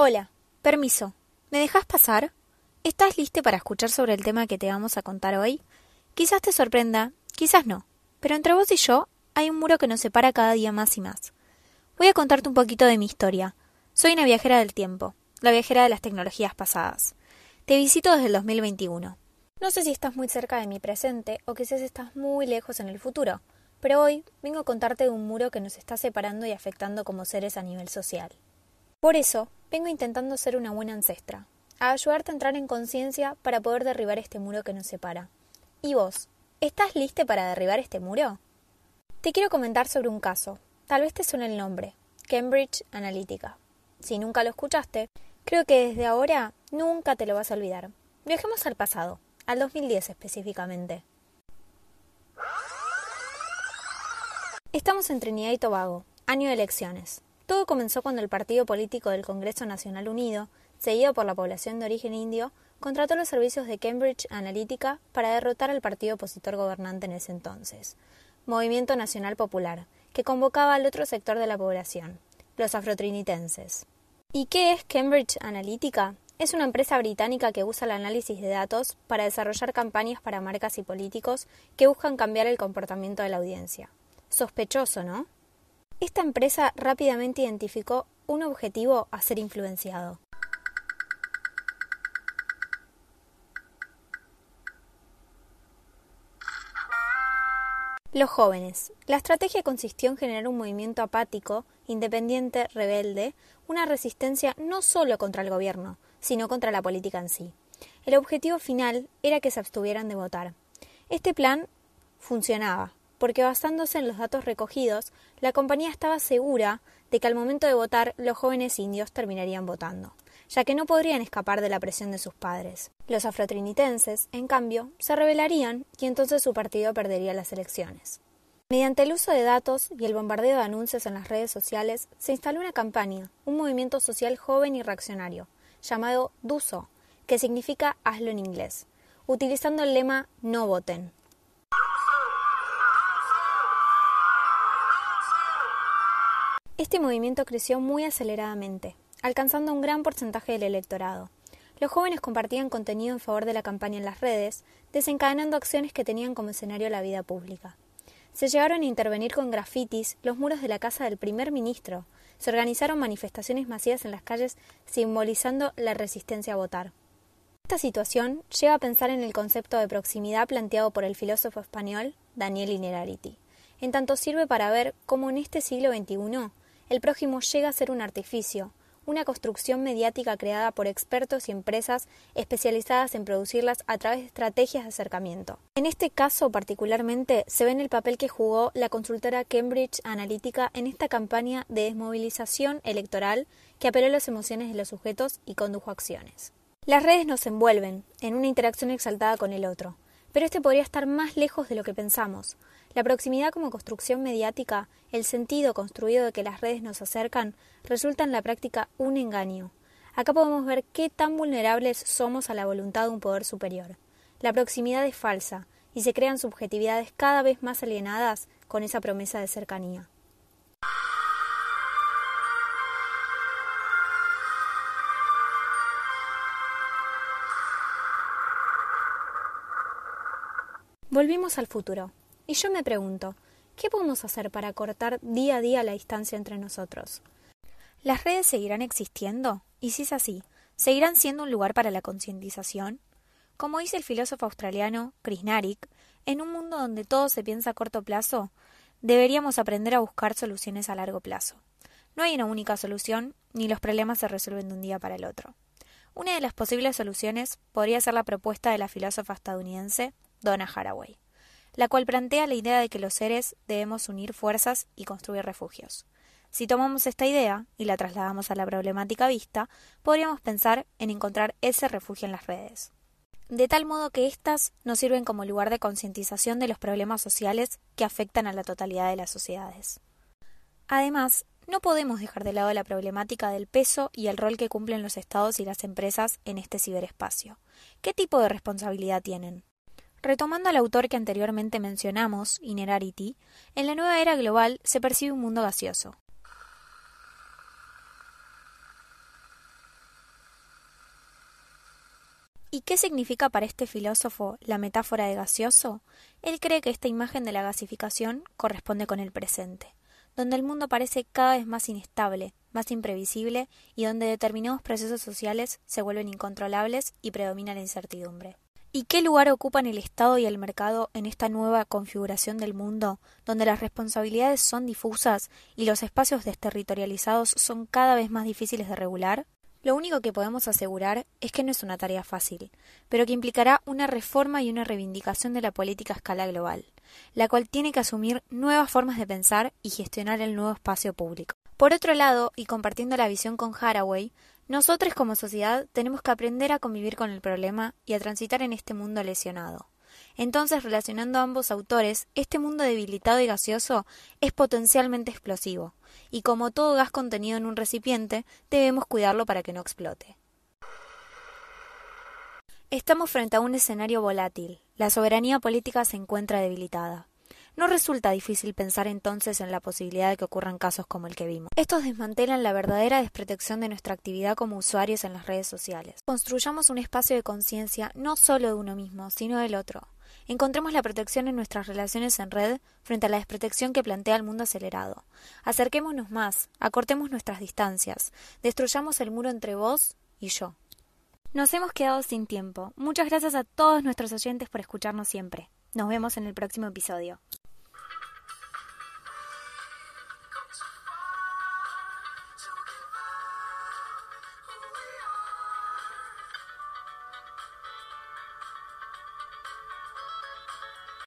Hola, permiso. ¿Me dejas pasar? ¿Estás listo para escuchar sobre el tema que te vamos a contar hoy? Quizás te sorprenda, quizás no, pero entre vos y yo hay un muro que nos separa cada día más y más. Voy a contarte un poquito de mi historia. Soy una viajera del tiempo, la viajera de las tecnologías pasadas. Te visito desde el 2021. No sé si estás muy cerca de mi presente o quizás estás muy lejos en el futuro, pero hoy vengo a contarte de un muro que nos está separando y afectando como seres a nivel social. Por eso, vengo intentando ser una buena ancestra, a ayudarte a entrar en conciencia para poder derribar este muro que nos separa. ¿Y vos? ¿Estás lista para derribar este muro? Te quiero comentar sobre un caso. Tal vez te suene el nombre. Cambridge Analytica. Si nunca lo escuchaste, creo que desde ahora nunca te lo vas a olvidar. Viajemos al pasado, al 2010 específicamente. Estamos en Trinidad y Tobago, año de elecciones. Todo comenzó cuando el partido político del Congreso Nacional Unido, seguido por la población de origen indio, contrató los servicios de Cambridge Analytica para derrotar al partido opositor gobernante en ese entonces, Movimiento Nacional Popular, que convocaba al otro sector de la población, los afrotrinitenses. ¿Y qué es Cambridge Analytica? Es una empresa británica que usa el análisis de datos para desarrollar campañas para marcas y políticos que buscan cambiar el comportamiento de la audiencia. Sospechoso, ¿no? Esta empresa rápidamente identificó un objetivo a ser influenciado. Los jóvenes. La estrategia consistió en generar un movimiento apático, independiente, rebelde, una resistencia no solo contra el gobierno, sino contra la política en sí. El objetivo final era que se abstuvieran de votar. Este plan funcionaba, porque basándose en los datos recogidos, la compañía estaba segura de que al momento de votar los jóvenes indios terminarían votando, ya que no podrían escapar de la presión de sus padres. Los afrotrinitenses, en cambio, se rebelarían y entonces su partido perdería las elecciones. Mediante el uso de datos y el bombardeo de anuncios en las redes sociales, se instaló una campaña, un movimiento social joven y reaccionario, llamado DUSO, que significa hazlo en inglés, utilizando el lema no voten. Este movimiento creció muy aceleradamente, alcanzando un gran porcentaje del electorado. Los jóvenes compartían contenido en favor de la campaña en las redes, desencadenando acciones que tenían como escenario la vida pública. Se llegaron a intervenir con grafitis los muros de la casa del primer ministro. Se organizaron manifestaciones masivas en las calles simbolizando la resistencia a votar. Esta situación lleva a pensar en el concepto de proximidad planteado por el filósofo español Daniel Inerarity, en tanto sirve para ver cómo en este siglo XXI el prójimo llega a ser un artificio, una construcción mediática creada por expertos y empresas especializadas en producirlas a través de estrategias de acercamiento. En este caso particularmente se ve en el papel que jugó la consultora Cambridge Analytica en esta campaña de desmovilización electoral que apeló a las emociones de los sujetos y condujo acciones. Las redes nos envuelven en una interacción exaltada con el otro, pero este podría estar más lejos de lo que pensamos. La proximidad como construcción mediática, el sentido construido de que las redes nos acercan, resulta en la práctica un engaño. Acá podemos ver qué tan vulnerables somos a la voluntad de un poder superior. La proximidad es falsa y se crean subjetividades cada vez más alienadas con esa promesa de cercanía. Volvimos al futuro. Y yo me pregunto, ¿qué podemos hacer para cortar día a día la distancia entre nosotros? ¿Las redes seguirán existiendo? Y si es así, ¿seguirán siendo un lugar para la concientización? Como dice el filósofo australiano Chris en un mundo donde todo se piensa a corto plazo, deberíamos aprender a buscar soluciones a largo plazo. No hay una única solución, ni los problemas se resuelven de un día para el otro. Una de las posibles soluciones podría ser la propuesta de la filósofa estadounidense Donna Haraway, la cual plantea la idea de que los seres debemos unir fuerzas y construir refugios. Si tomamos esta idea y la trasladamos a la problemática vista, podríamos pensar en encontrar ese refugio en las redes. De tal modo que éstas nos sirven como lugar de concientización de los problemas sociales que afectan a la totalidad de las sociedades. Además, no podemos dejar de lado la problemática del peso y el rol que cumplen los estados y las empresas en este ciberespacio. ¿Qué tipo de responsabilidad tienen? Retomando al autor que anteriormente mencionamos, Inerarity, en la nueva era global se percibe un mundo gaseoso. ¿Y qué significa para este filósofo la metáfora de gaseoso? Él cree que esta imagen de la gasificación corresponde con el presente, donde el mundo parece cada vez más inestable, más imprevisible y donde determinados procesos sociales se vuelven incontrolables y predomina la incertidumbre. ¿Y qué lugar ocupan el Estado y el mercado en esta nueva configuración del mundo, donde las responsabilidades son difusas y los espacios desterritorializados son cada vez más difíciles de regular? Lo único que podemos asegurar es que no es una tarea fácil, pero que implicará una reforma y una reivindicación de la política a escala global, la cual tiene que asumir nuevas formas de pensar y gestionar el nuevo espacio público. Por otro lado, y compartiendo la visión con Haraway, nosotros como sociedad tenemos que aprender a convivir con el problema y a transitar en este mundo lesionado. Entonces, relacionando a ambos autores, este mundo debilitado y gaseoso es potencialmente explosivo, y como todo gas contenido en un recipiente, debemos cuidarlo para que no explote. Estamos frente a un escenario volátil. La soberanía política se encuentra debilitada. No resulta difícil pensar entonces en la posibilidad de que ocurran casos como el que vimos. Estos desmantelan la verdadera desprotección de nuestra actividad como usuarios en las redes sociales. Construyamos un espacio de conciencia no solo de uno mismo, sino del otro. Encontremos la protección en nuestras relaciones en red frente a la desprotección que plantea el mundo acelerado. Acerquémonos más, acortemos nuestras distancias, destruyamos el muro entre vos y yo. Nos hemos quedado sin tiempo. Muchas gracias a todos nuestros oyentes por escucharnos siempre. Nos vemos en el próximo episodio.